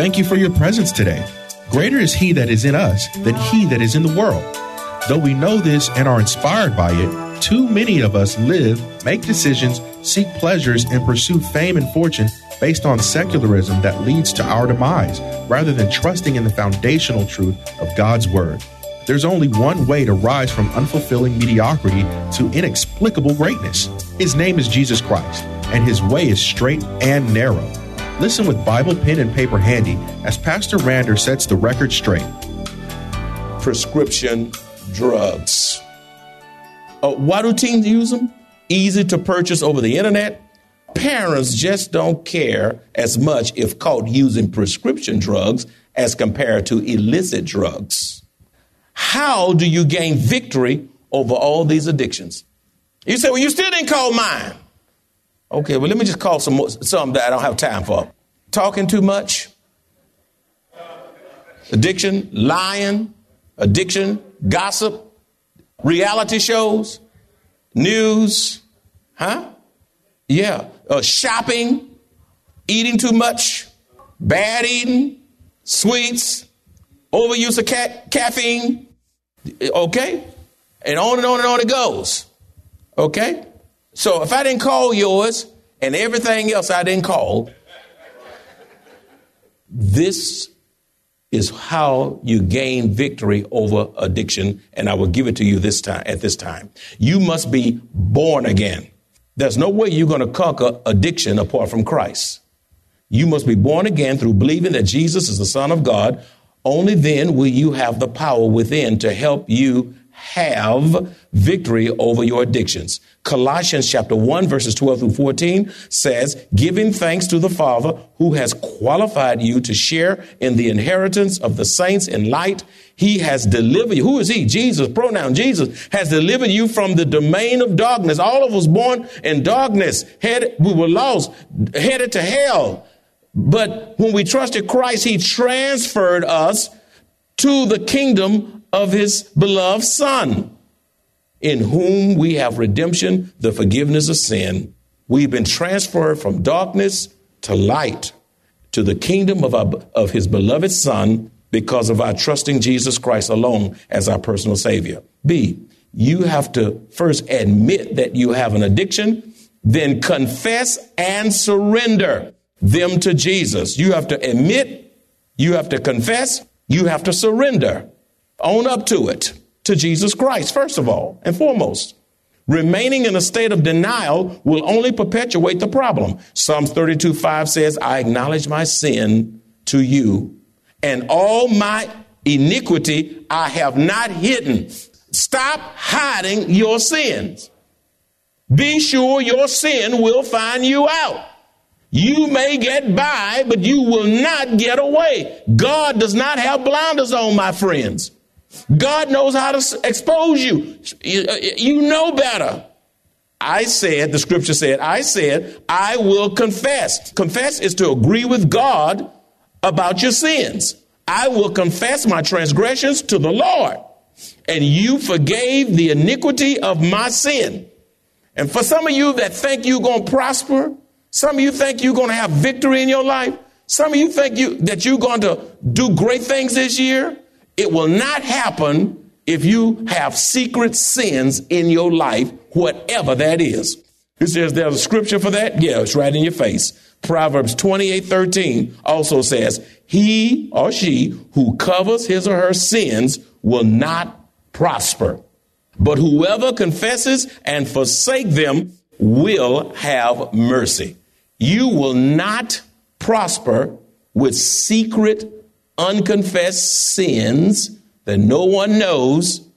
Thank you for your presence today. Greater is He that is in us than He that is in the world. Though we know this and are inspired by it, too many of us live, make decisions, seek pleasures, and pursue fame and fortune based on secularism that leads to our demise, rather than trusting in the foundational truth of God's Word. There's only one way to rise from unfulfilling mediocrity to inexplicable greatness. His name is Jesus Christ, and His way is straight and narrow. Listen with Bible, pen, and paper handy as Pastor Rander sets the record straight. Prescription drugs. Uh, why do teens use them? Easy to purchase over the internet. Parents just don't care as much if caught using prescription drugs as compared to illicit drugs. How do you gain victory over all these addictions? You say, well, you still didn't call mine. Okay, well, let me just call some some that I don't have time for. Talking too much, addiction, lying, addiction, gossip, reality shows, news, huh? Yeah, uh, shopping, eating too much, bad eating, sweets, overuse of ca- caffeine, okay? And on and on and on it goes, okay? So if I didn't call yours and everything else I didn't call, this is how you gain victory over addiction, and I will give it to you this time at this time. You must be born again. There's no way you're going to conquer addiction apart from Christ. You must be born again through believing that Jesus is the Son of God. Only then will you have the power within to help you have victory over your addictions. Colossians chapter 1 verses 12 through 14 says, giving thanks to the Father who has qualified you to share in the inheritance of the saints in light. He has delivered you. Who is he? Jesus, pronoun Jesus, has delivered you from the domain of darkness. All of us born in darkness, headed, we were lost, headed to hell. But when we trusted Christ, he transferred us to the kingdom of his beloved Son, in whom we have redemption, the forgiveness of sin. We've been transferred from darkness to light, to the kingdom of, our, of his beloved Son, because of our trusting Jesus Christ alone as our personal Savior. B, you have to first admit that you have an addiction, then confess and surrender them to Jesus. You have to admit, you have to confess, you have to surrender. Own up to it, to Jesus Christ, first of all and foremost. Remaining in a state of denial will only perpetuate the problem. Psalms 32 5 says, I acknowledge my sin to you, and all my iniquity I have not hidden. Stop hiding your sins. Be sure your sin will find you out. You may get by, but you will not get away. God does not have blinders on, my friends. God knows how to expose you. Uh, you know better. I said, the scripture said, I said, I will confess. Confess is to agree with God about your sins. I will confess my transgressions to the Lord. And you forgave the iniquity of my sin. And for some of you that think you're going to prosper, some of you think you're going to have victory in your life, some of you think you, that you're going to do great things this year, it will not happen if you have secret sins in your life, whatever that is. It says there's a scripture for that. Yeah, it's right in your face. Proverbs 28 13 also says, He or she who covers his or her sins will not prosper. But whoever confesses and forsake them will have mercy. You will not prosper with secret unconfessed sins that no one knows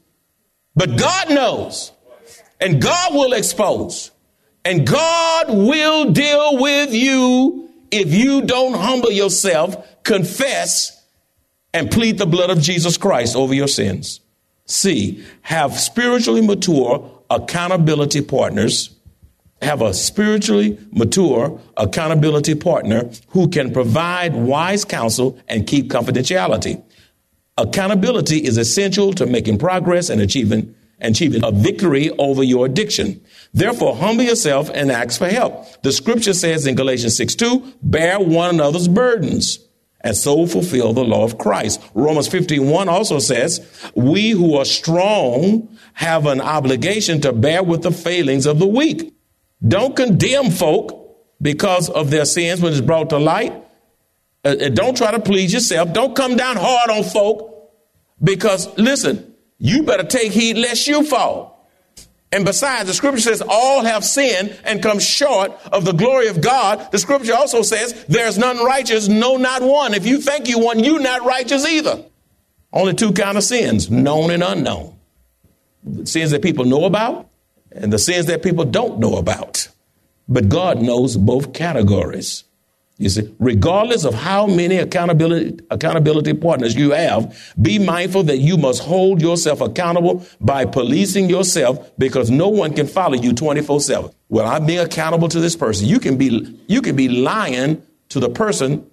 But God knows, and God will expose, and God will deal with you if you don't humble yourself, confess, and plead the blood of Jesus Christ over your sins. C, have spiritually mature accountability partners. Have a spiritually mature accountability partner who can provide wise counsel and keep confidentiality. Accountability is essential to making progress and achieving, achieving a victory over your addiction. Therefore, humble yourself and ask for help. The scripture says in Galatians 6 2, bear one another's burdens and so fulfill the law of Christ. Romans 15 1 also says, we who are strong have an obligation to bear with the failings of the weak. Don't condemn folk because of their sins when it's brought to light. Uh, don't try to please yourself. Don't come down hard on folk because, listen, you better take heed lest you fall. And besides, the scripture says all have sinned and come short of the glory of God. The scripture also says there's none righteous, no, not one. If you think you one, you not righteous either. Only two kind of sins, known and unknown. The sins that people know about and the sins that people don't know about. But God knows both categories. You see, regardless of how many accountability, accountability partners you have, be mindful that you must hold yourself accountable by policing yourself because no one can follow you 24 7. Well, I'm being accountable to this person. You can be, you can be lying to the person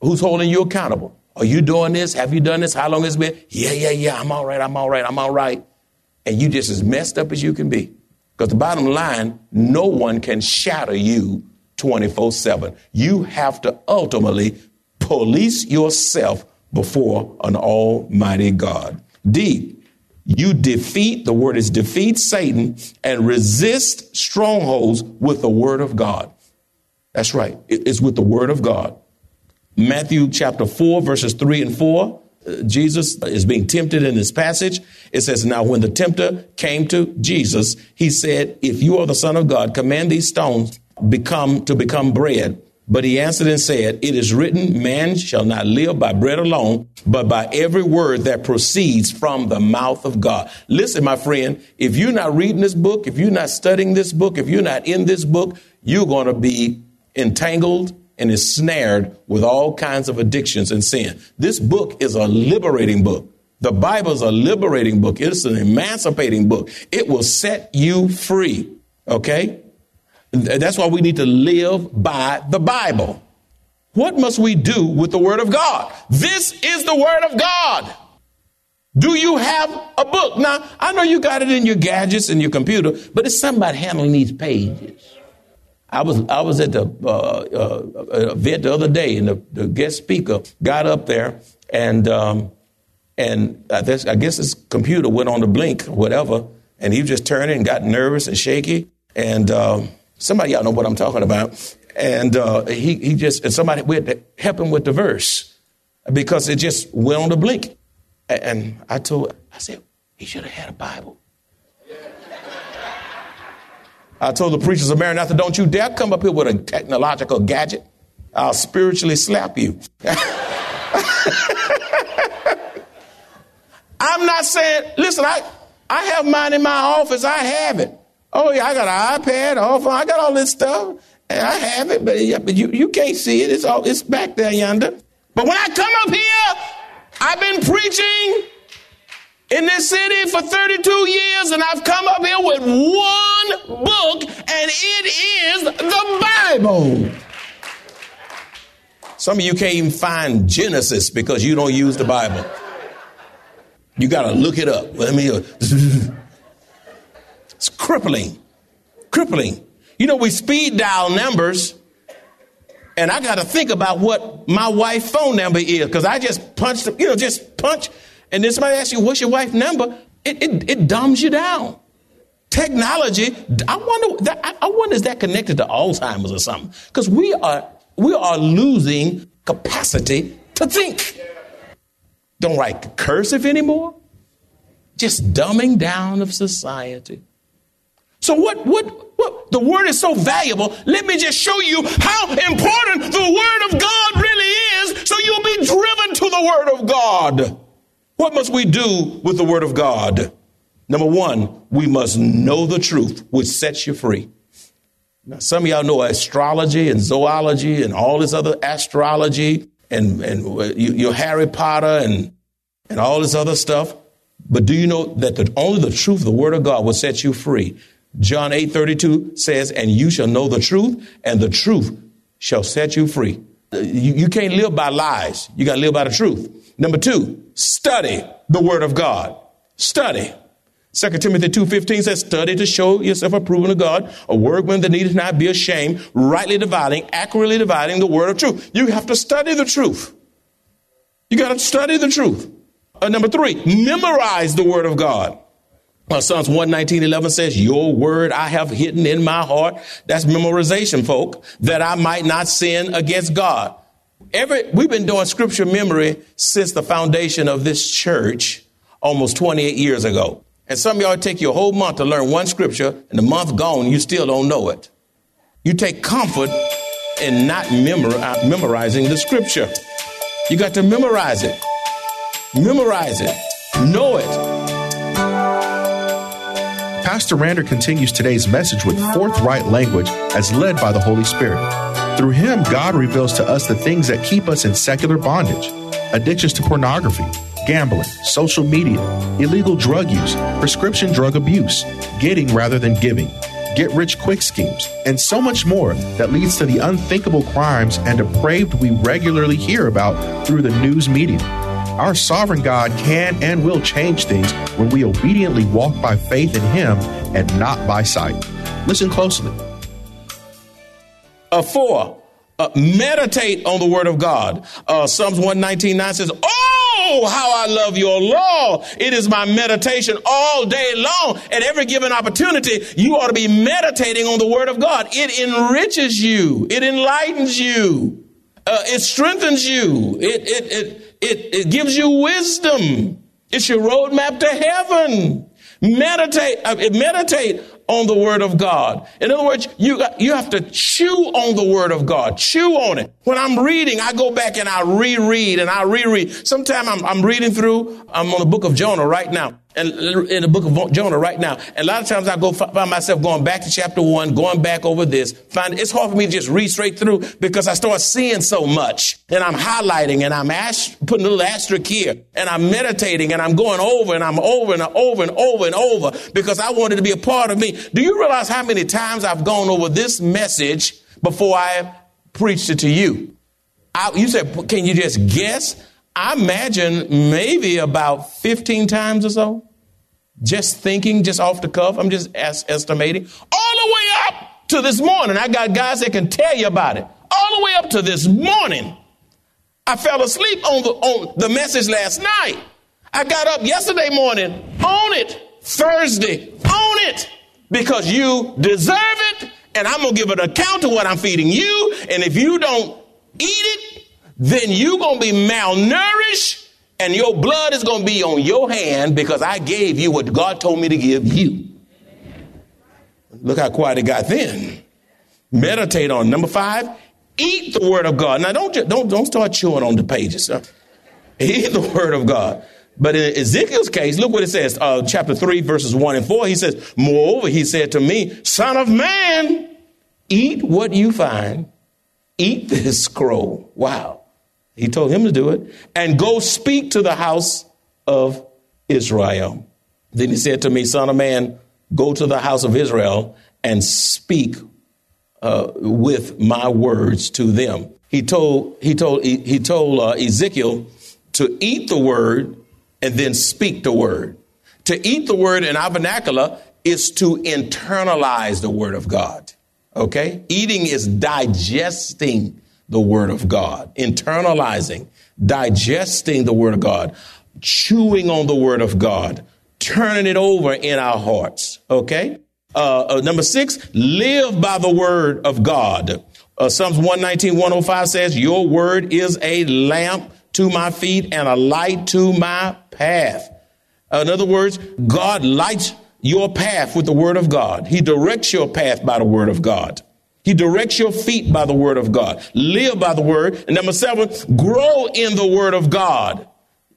who's holding you accountable. Are you doing this? Have you done this? How long has it been? Yeah, yeah, yeah. I'm all right. I'm all right. I'm all right. And you just as messed up as you can be. Because the bottom line, no one can shatter you 24 7. You have to ultimately police yourself before an almighty God. D, you defeat, the word is defeat Satan and resist strongholds with the word of God. That's right. It's with the word of God. Matthew chapter 4, verses 3 and 4. Jesus is being tempted in this passage. It says, Now when the tempter came to Jesus, he said, If you are the Son of God, command these stones become to become bread. But he answered and said, It is written, man shall not live by bread alone, but by every word that proceeds from the mouth of God. Listen, my friend, if you're not reading this book, if you're not studying this book, if you're not in this book, you're going to be entangled and ensnared with all kinds of addictions and sin. This book is a liberating book. The Bible is a liberating book. It's an emancipating book. It will set you free. Okay? That's why we need to live by the Bible. What must we do with the Word of God? This is the Word of God. Do you have a book? Now, I know you got it in your gadgets and your computer, but it's somebody handling these pages. I was I was at the uh, uh, event the other day, and the, the, guest speaker got up there, and um, and I guess, I guess his computer went on the blink, or whatever, and he was just turning and got nervous and shaky, and um, Somebody y'all know what I'm talking about. And uh, he, he just, and somebody we had to help him with the verse because it just went on the blink. And I told, I said, he should have had a Bible. I told the preachers of Maranatha, don't you dare come up here with a technological gadget. I'll spiritually slap you. I'm not saying, listen, I, I have mine in my office. I have it. Oh, yeah, I got an iPad, phone. I got all this stuff, and I have it, but, yeah, but you, you can't see it. It's, all, it's back there yonder. But when I come up here, I've been preaching in this city for 32 years, and I've come up here with one book, and it is the Bible. Some of you can't even find Genesis because you don't use the Bible. You got to look it up. Let me. It's crippling. Crippling. You know, we speed dial numbers, and I got to think about what my wife's phone number is because I just punched, you know, just punch, and then somebody asks you, What's your wife's number? It, it, it dumbs you down. Technology, I wonder, that, I wonder is that connected to Alzheimer's or something? Because we are, we are losing capacity to think. Don't write cursive anymore. Just dumbing down of society. So what, what, what, the word is so valuable. Let me just show you how important the word of God really is so you'll be driven to the word of God. What must we do with the word of God? Number one, we must know the truth, which sets you free. Now, some of y'all know astrology and zoology and all this other astrology and, and uh, your Harry Potter and, and all this other stuff. But do you know that the, only the truth, the word of God, will set you free? John 8 32 says, And you shall know the truth, and the truth shall set you free. Uh, you, you can't live by lies. You got to live by the truth. Number two, study the word of God. Study. 2 Timothy 2.15 says, study to show yourself approved to God, a workman that needeth not be ashamed, rightly dividing, accurately dividing the word of truth. You have to study the truth. You got to study the truth. Uh, number three, memorize the word of God. Uh, Psalms 119, 11 says, your word I have hidden in my heart. That's memorization, folk, that I might not sin against God. Every, we've been doing scripture memory since the foundation of this church almost 28 years ago. And some of y'all take you a whole month to learn one scripture, and the month gone, you still don't know it. You take comfort in not uh, memorizing the scripture. You got to memorize it. Memorize it. Know it. Pastor Rander continues today's message with forthright language as led by the Holy Spirit. Through him, God reveals to us the things that keep us in secular bondage addictions to pornography gambling, social media, illegal drug use, prescription drug abuse, getting rather than giving, get rich quick schemes, and so much more that leads to the unthinkable crimes and depraved we regularly hear about through the news media. Our sovereign God can and will change things when we obediently walk by faith in Him and not by sight. Listen closely. Uh, four, uh, meditate on the Word of God. Uh, Psalms 119 9 says, Oh! Oh, how I love your law. It is my meditation all day long. At every given opportunity, you ought to be meditating on the word of God. It enriches you. It enlightens you. Uh, it strengthens you. It, it, it, it, it gives you wisdom. It's your roadmap to heaven. Meditate, uh, meditate on the word of God. In other words, you, you have to chew on the word of God. Chew on it. When I'm reading, I go back and I reread and I reread. Sometimes I'm, I'm reading through, I'm on the book of Jonah right now in the book of Jonah right now. And a lot of times I go find myself going back to chapter one, going back over this. Find it's hard for me to just read straight through because I start seeing so much and I'm highlighting and I'm putting a little asterisk here and I'm meditating and I'm going over and I'm over and over and over and over because I wanted to be a part of me. Do you realize how many times I've gone over this message before I preached it to you? I, you said, can you just guess? I imagine maybe about 15 times or so. Just thinking, just off the cuff. I'm just estimating. All the way up to this morning. I got guys that can tell you about it. All the way up to this morning. I fell asleep on the, on the message last night. I got up yesterday morning on it. Thursday on it. Because you deserve it. And I'm to give an account of what I'm feeding you. And if you don't eat it, then you're to be malnourished and your blood is going to be on your hand because I gave you what God told me to give you. Look how quiet it got then. Meditate on number five. Eat the word of God. Now don't don't don't start chewing on the pages. Huh? Eat the word of God. But in Ezekiel's case, look what it says, uh, chapter 3, verses 1 and 4. He says, Moreover, he said to me, Son of man, eat what you find, eat this scroll. Wow. He told him to do it. And go speak to the house of Israel. Then he said to me, Son of man, go to the house of Israel and speak uh, with my words to them. He told, he told, he, he told uh, Ezekiel to eat the word and then speak the word. To eat the word in our vernacular is to internalize the word of God. Okay? Eating is digesting the Word of God, internalizing, digesting the Word of God, chewing on the Word of God, turning it over in our hearts. Okay? Uh, uh, number six, live by the Word of God. Uh, Psalms 119, 105 says, Your Word is a lamp to my feet and a light to my path. In other words, God lights your path with the Word of God. He directs your path by the Word of God. He directs your feet by the word of God. Live by the word. And number seven, grow in the word of God.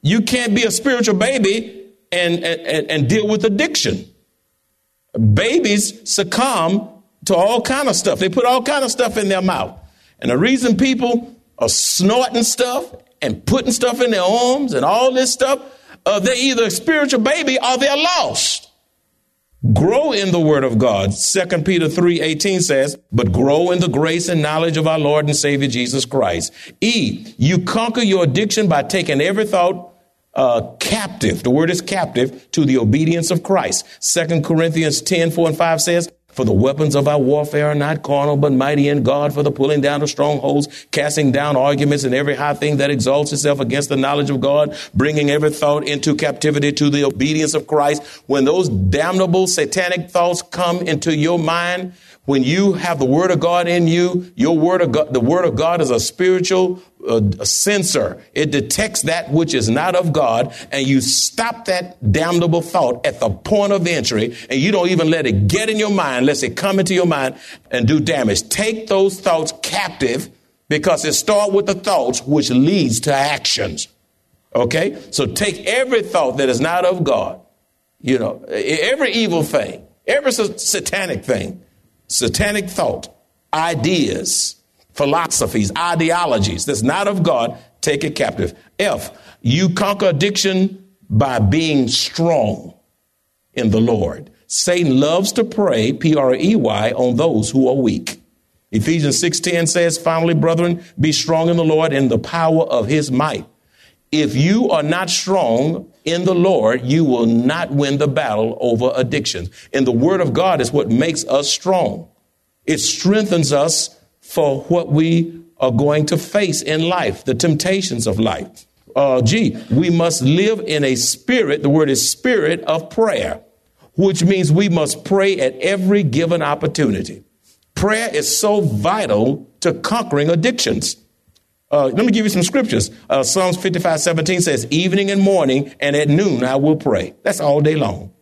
You can't be a spiritual baby and, and, and deal with addiction. Babies succumb to all kind of stuff. They put all kind of stuff in their mouth. And the reason people are snorting stuff and putting stuff in their arms and all this stuff, uh, they're either a spiritual baby or they're lost. Grow in the word of God. 2 Peter 3:18 says, "But grow in the grace and knowledge of our Lord and Savior Jesus Christ." E, you conquer your addiction by taking every thought uh, captive. The word is captive to the obedience of Christ. 2 Corinthians 10, 4 and 5 says, for the weapons of our warfare are not carnal, but mighty in God for the pulling down of strongholds, casting down arguments and every high thing that exalts itself against the knowledge of God, bringing every thought into captivity to the obedience of Christ. When those damnable satanic thoughts come into your mind, when you have the word of God in you, your word of God, the word of God is a spiritual uh, sensor. It detects that which is not of God and you stop that damnable thought at the point of entry and you don't even let it get in your mind unless it come into your mind and do damage. Take those thoughts captive because it starts with the thoughts which leads to actions. Okay? So take every thought that is not of God, you know, every evil thing, every satanic thing, satanic thought, ideas, philosophies, ideologies that's not of God, take it captive. F, you conquer addiction by being strong in the Lord. Satan loves to prey, P R E Y, on those who are weak. Ephesians 6:10 says, "Finally, brethren, be strong in the Lord and the power of his might." If you are not strong in the Lord, you will not win the battle over addictions. And the word of God is what makes us strong. It strengthens us for what we are going to face in life, the temptations of life. Uh, G, we must live in a spirit, the word is spirit of prayer, which means we must pray at every given opportunity. Prayer is so vital to conquering addictions. Uh, let me give you some scriptures. Uh, Psalms 55 17 says, Evening and morning and at noon I will pray. That's all day long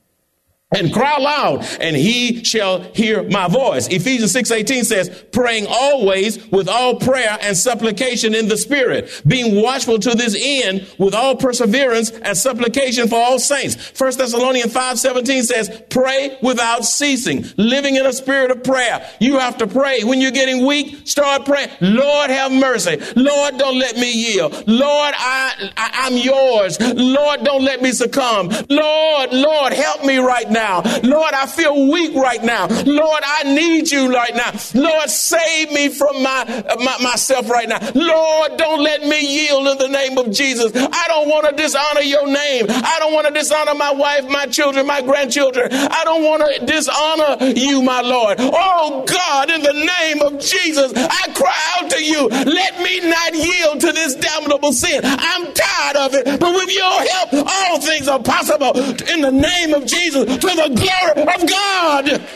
and cry loud and he shall hear my voice. Ephesians 6:18 says praying always with all prayer and supplication in the spirit being watchful to this end with all perseverance and supplication for all saints. 1 thessalonians 5:17 says pray without ceasing living in a spirit of prayer. You have to pray. When you're getting weak start praying. Lord have mercy. Lord don't let me yield. Lord I, I i'm yours. Lord don't let me succumb. Lord lord help me right now now. Lord, I feel weak right now. Lord, I need you right now. Lord, save me from my, my myself right now. Lord, don't let me yield in the name of Jesus. I don't want to dishonor your name. I don't want to dishonor my wife, my children, my grandchildren. I don't want to dishonor you, my Lord. Oh God, in the name of Jesus, I cry out to you. Let me not yield to this damnable sin. I'm tired of it. But with your help, all things are possible. In the name of Jesus, to the glory of God.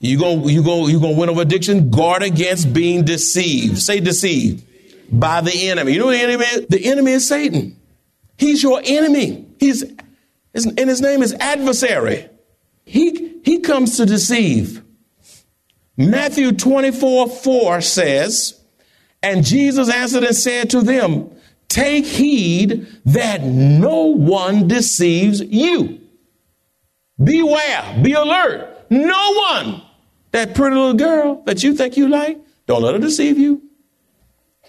You go, you go, you gonna win over addiction. Guard against being deceived. Say deceived by the enemy. You know what the enemy? Is? The enemy is Satan. He's your enemy. He's, and his name is adversary. He he comes to deceive. Matthew 24, 4 says, and Jesus answered and said to them, Take heed that no one deceives you. Beware, be alert. No one, that pretty little girl that you think you like, don't let her deceive you.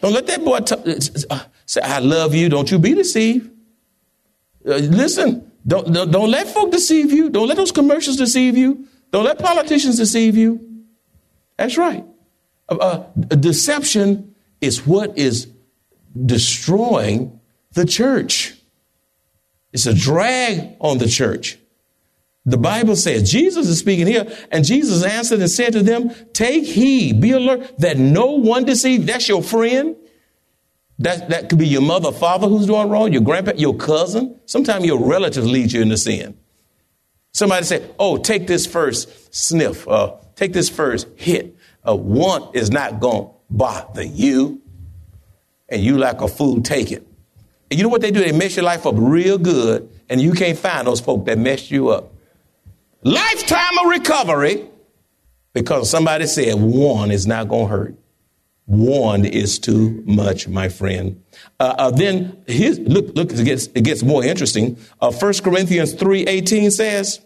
Don't let that boy t- uh, say, I love you. Don't you be deceived. Uh, listen, don't, don't, don't let folk deceive you. Don't let those commercials deceive you. Don't let politicians deceive you. That's right. Uh, uh deception is what is destroying the church. It's a drag on the church. The Bible says, Jesus is speaking here, and Jesus answered and said to them, Take heed, be alert that no one deceive. That's your friend. That, that could be your mother, father who's doing wrong, your grandpa, your cousin. Sometimes your relatives lead you into sin. Somebody say, Oh, take this first sniff, uh, take this first hit. Uh, one is not going to bother you and you like a fool, take it. And you know what they do? They mess your life up real good, and you can't find those folk that messed you up. Lifetime of recovery because somebody said one is not going to hurt. One is too much, my friend. Uh, uh, then his, look, look, it gets, it gets more interesting. Uh, 1 Corinthians 3.18 says,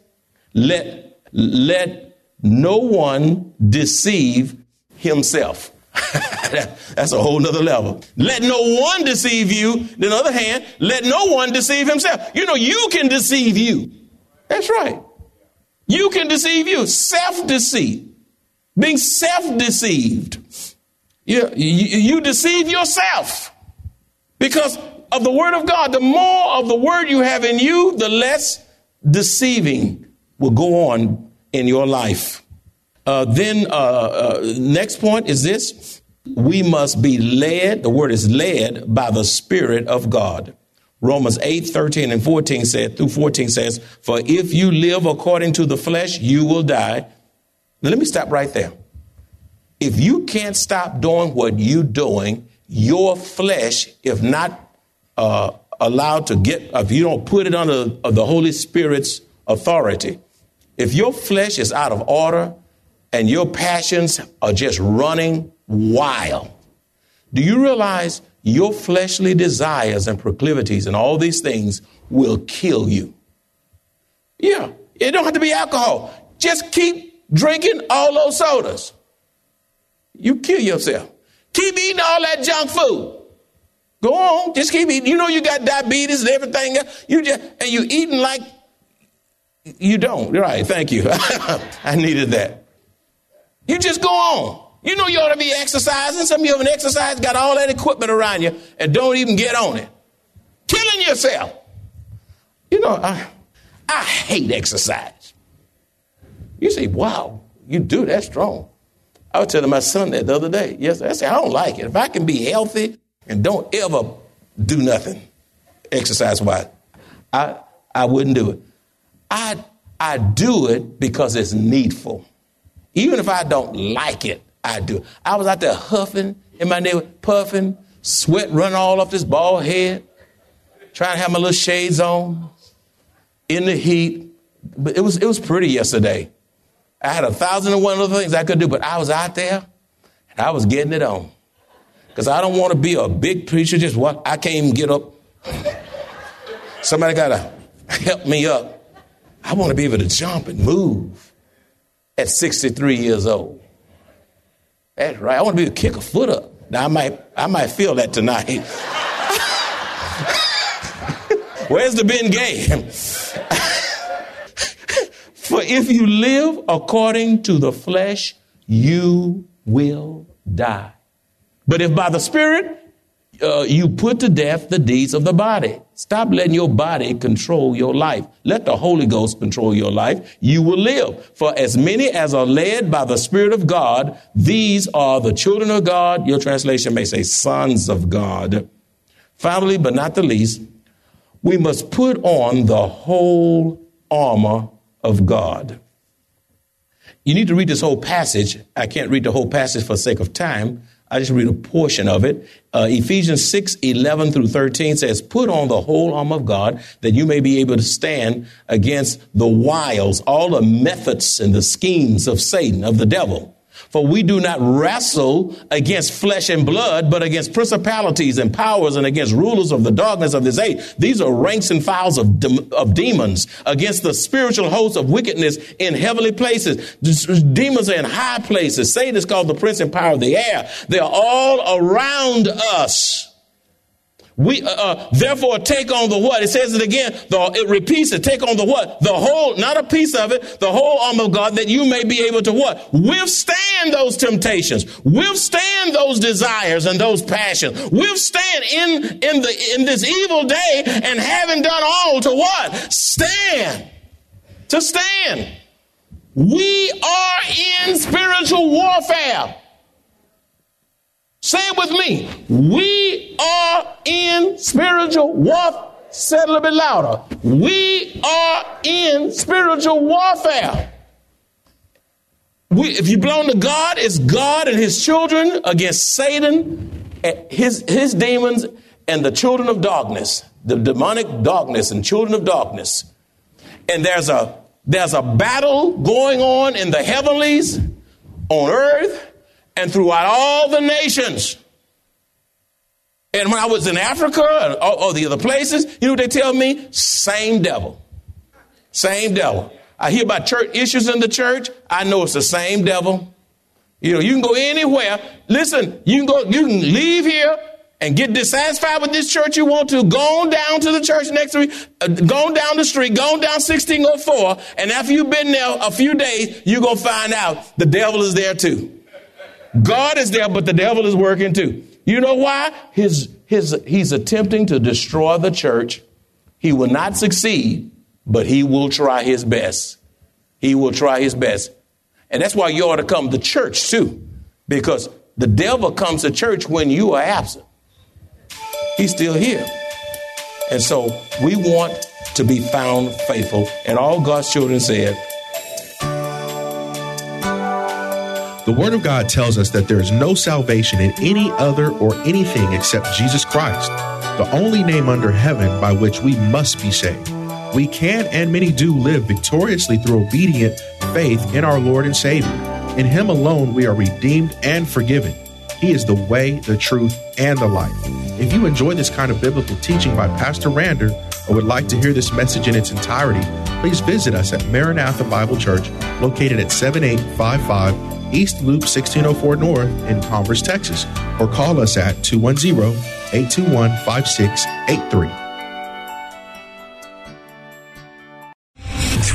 let, let no one deceive himself. That's a whole nother level. Let no one deceive you. On the other hand, let no one deceive himself. You know, you can deceive you. That's right. You can deceive you. Self deceit. Being self deceived. You, you, you deceive yourself because of the Word of God. The more of the Word you have in you, the less deceiving will go on in your life. Uh, then, uh, uh, next point is this we must be led, the word is led by the Spirit of God. Romans 8, 13 and 14 said, through 14 says, For if you live according to the flesh, you will die. Now let me stop right there. If you can't stop doing what you're doing, your flesh, if not uh, allowed to get, if you don't put it under the Holy Spirit's authority, if your flesh is out of order and your passions are just running wild, do you realize your fleshly desires and proclivities and all these things will kill you? Yeah, it don't have to be alcohol. Just keep drinking all those sodas you kill yourself. Keep eating all that junk food. Go on, just keep eating. You know you got diabetes and everything. You just and you eating like you don't. Right? Thank you. I needed that. You just go on. You know you ought to be exercising. Some of you haven't exercised, got all that equipment around you, and don't even get on it. Killing yourself. You know, I I hate exercise. You say, wow, you do that strong. I was telling my son that the other day. Yes, I said, I don't like it. If I can be healthy and don't ever do nothing exercise wise, I, I wouldn't do it. I, I do it because it's needful. Even if I don't like it, I do. I was out there huffing in my neighborhood, puffing, sweat running all off this bald head, trying to have my little shades on in the heat. But it was, it was pretty yesterday. I had a thousand and one other things I could do, but I was out there and I was getting it on. Because I don't want to be a big preacher, just what I can't even get up. Somebody got to help me up. I want to be able to jump and move at 63 years old. That's right. I want to be able to kick a foot up. Now I might, I might feel that tonight. Where's the Ben Gay? For if you live according to the flesh, you will die. But if by the Spirit uh, you put to death the deeds of the body, stop letting your body control your life. Let the Holy Ghost control your life. You will live. For as many as are led by the Spirit of God, these are the children of God. Your translation may say sons of God. Finally, but not the least, we must put on the whole armor of God. You need to read this whole passage. I can't read the whole passage for sake of time. I just read a portion of it. Uh, Ephesians 6, 11 through 13 says, Put on the whole arm of God that you may be able to stand against the wiles, all the methods and the schemes of Satan, of the devil. For we do not wrestle against flesh and blood, but against principalities and powers and against rulers of the darkness of this age. These are ranks and files of, de- of demons against the spiritual host of wickedness in heavenly places. Demons are in high places. Satan is called the prince and power of the air. They're all around us. We uh, uh, therefore take on the what? It says it again. The, it repeats it. Take on the what? The whole, not a piece of it. The whole arm of God that you may be able to what? Withstand those temptations. Withstand those desires and those passions. Withstand in in the in this evil day and having done all to what? Stand. To stand. We are in spiritual warfare. Say it with me. We are in spiritual warfare. Say it a little bit louder. We are in spiritual warfare. We, if you belong to God, it's God and his children against Satan, his, his demons, and the children of darkness, the demonic darkness and children of darkness. And there's a there's a battle going on in the heavenlies, on earth, and throughout all the nations. And when I was in Africa or, or the other places, you know what they tell me? Same devil. Same devil. I hear about church issues in the church. I know it's the same devil. You know, you can go anywhere. Listen, you can go, you can leave here and get dissatisfied with this church you want to, go on down to the church next you, uh, go on down the street, go on down 1604, and after you've been there a few days, you're going to find out the devil is there too. God is there, but the devil is working too. You know why? His, his, he's attempting to destroy the church. He will not succeed, but he will try his best. He will try his best. And that's why you ought to come to church too, because the devil comes to church when you are absent. He's still here. And so we want to be found faithful. And all God's children said, The Word of God tells us that there is no salvation in any other or anything except Jesus Christ, the only name under heaven by which we must be saved. We can and many do live victoriously through obedient faith in our Lord and Savior. In Him alone we are redeemed and forgiven. He is the way, the truth, and the life. If you enjoy this kind of biblical teaching by Pastor Rander or would like to hear this message in its entirety, please visit us at Maranatha Bible Church, located at 7855 East Loop 1604 North in Converse, Texas, or call us at 210 821 5683.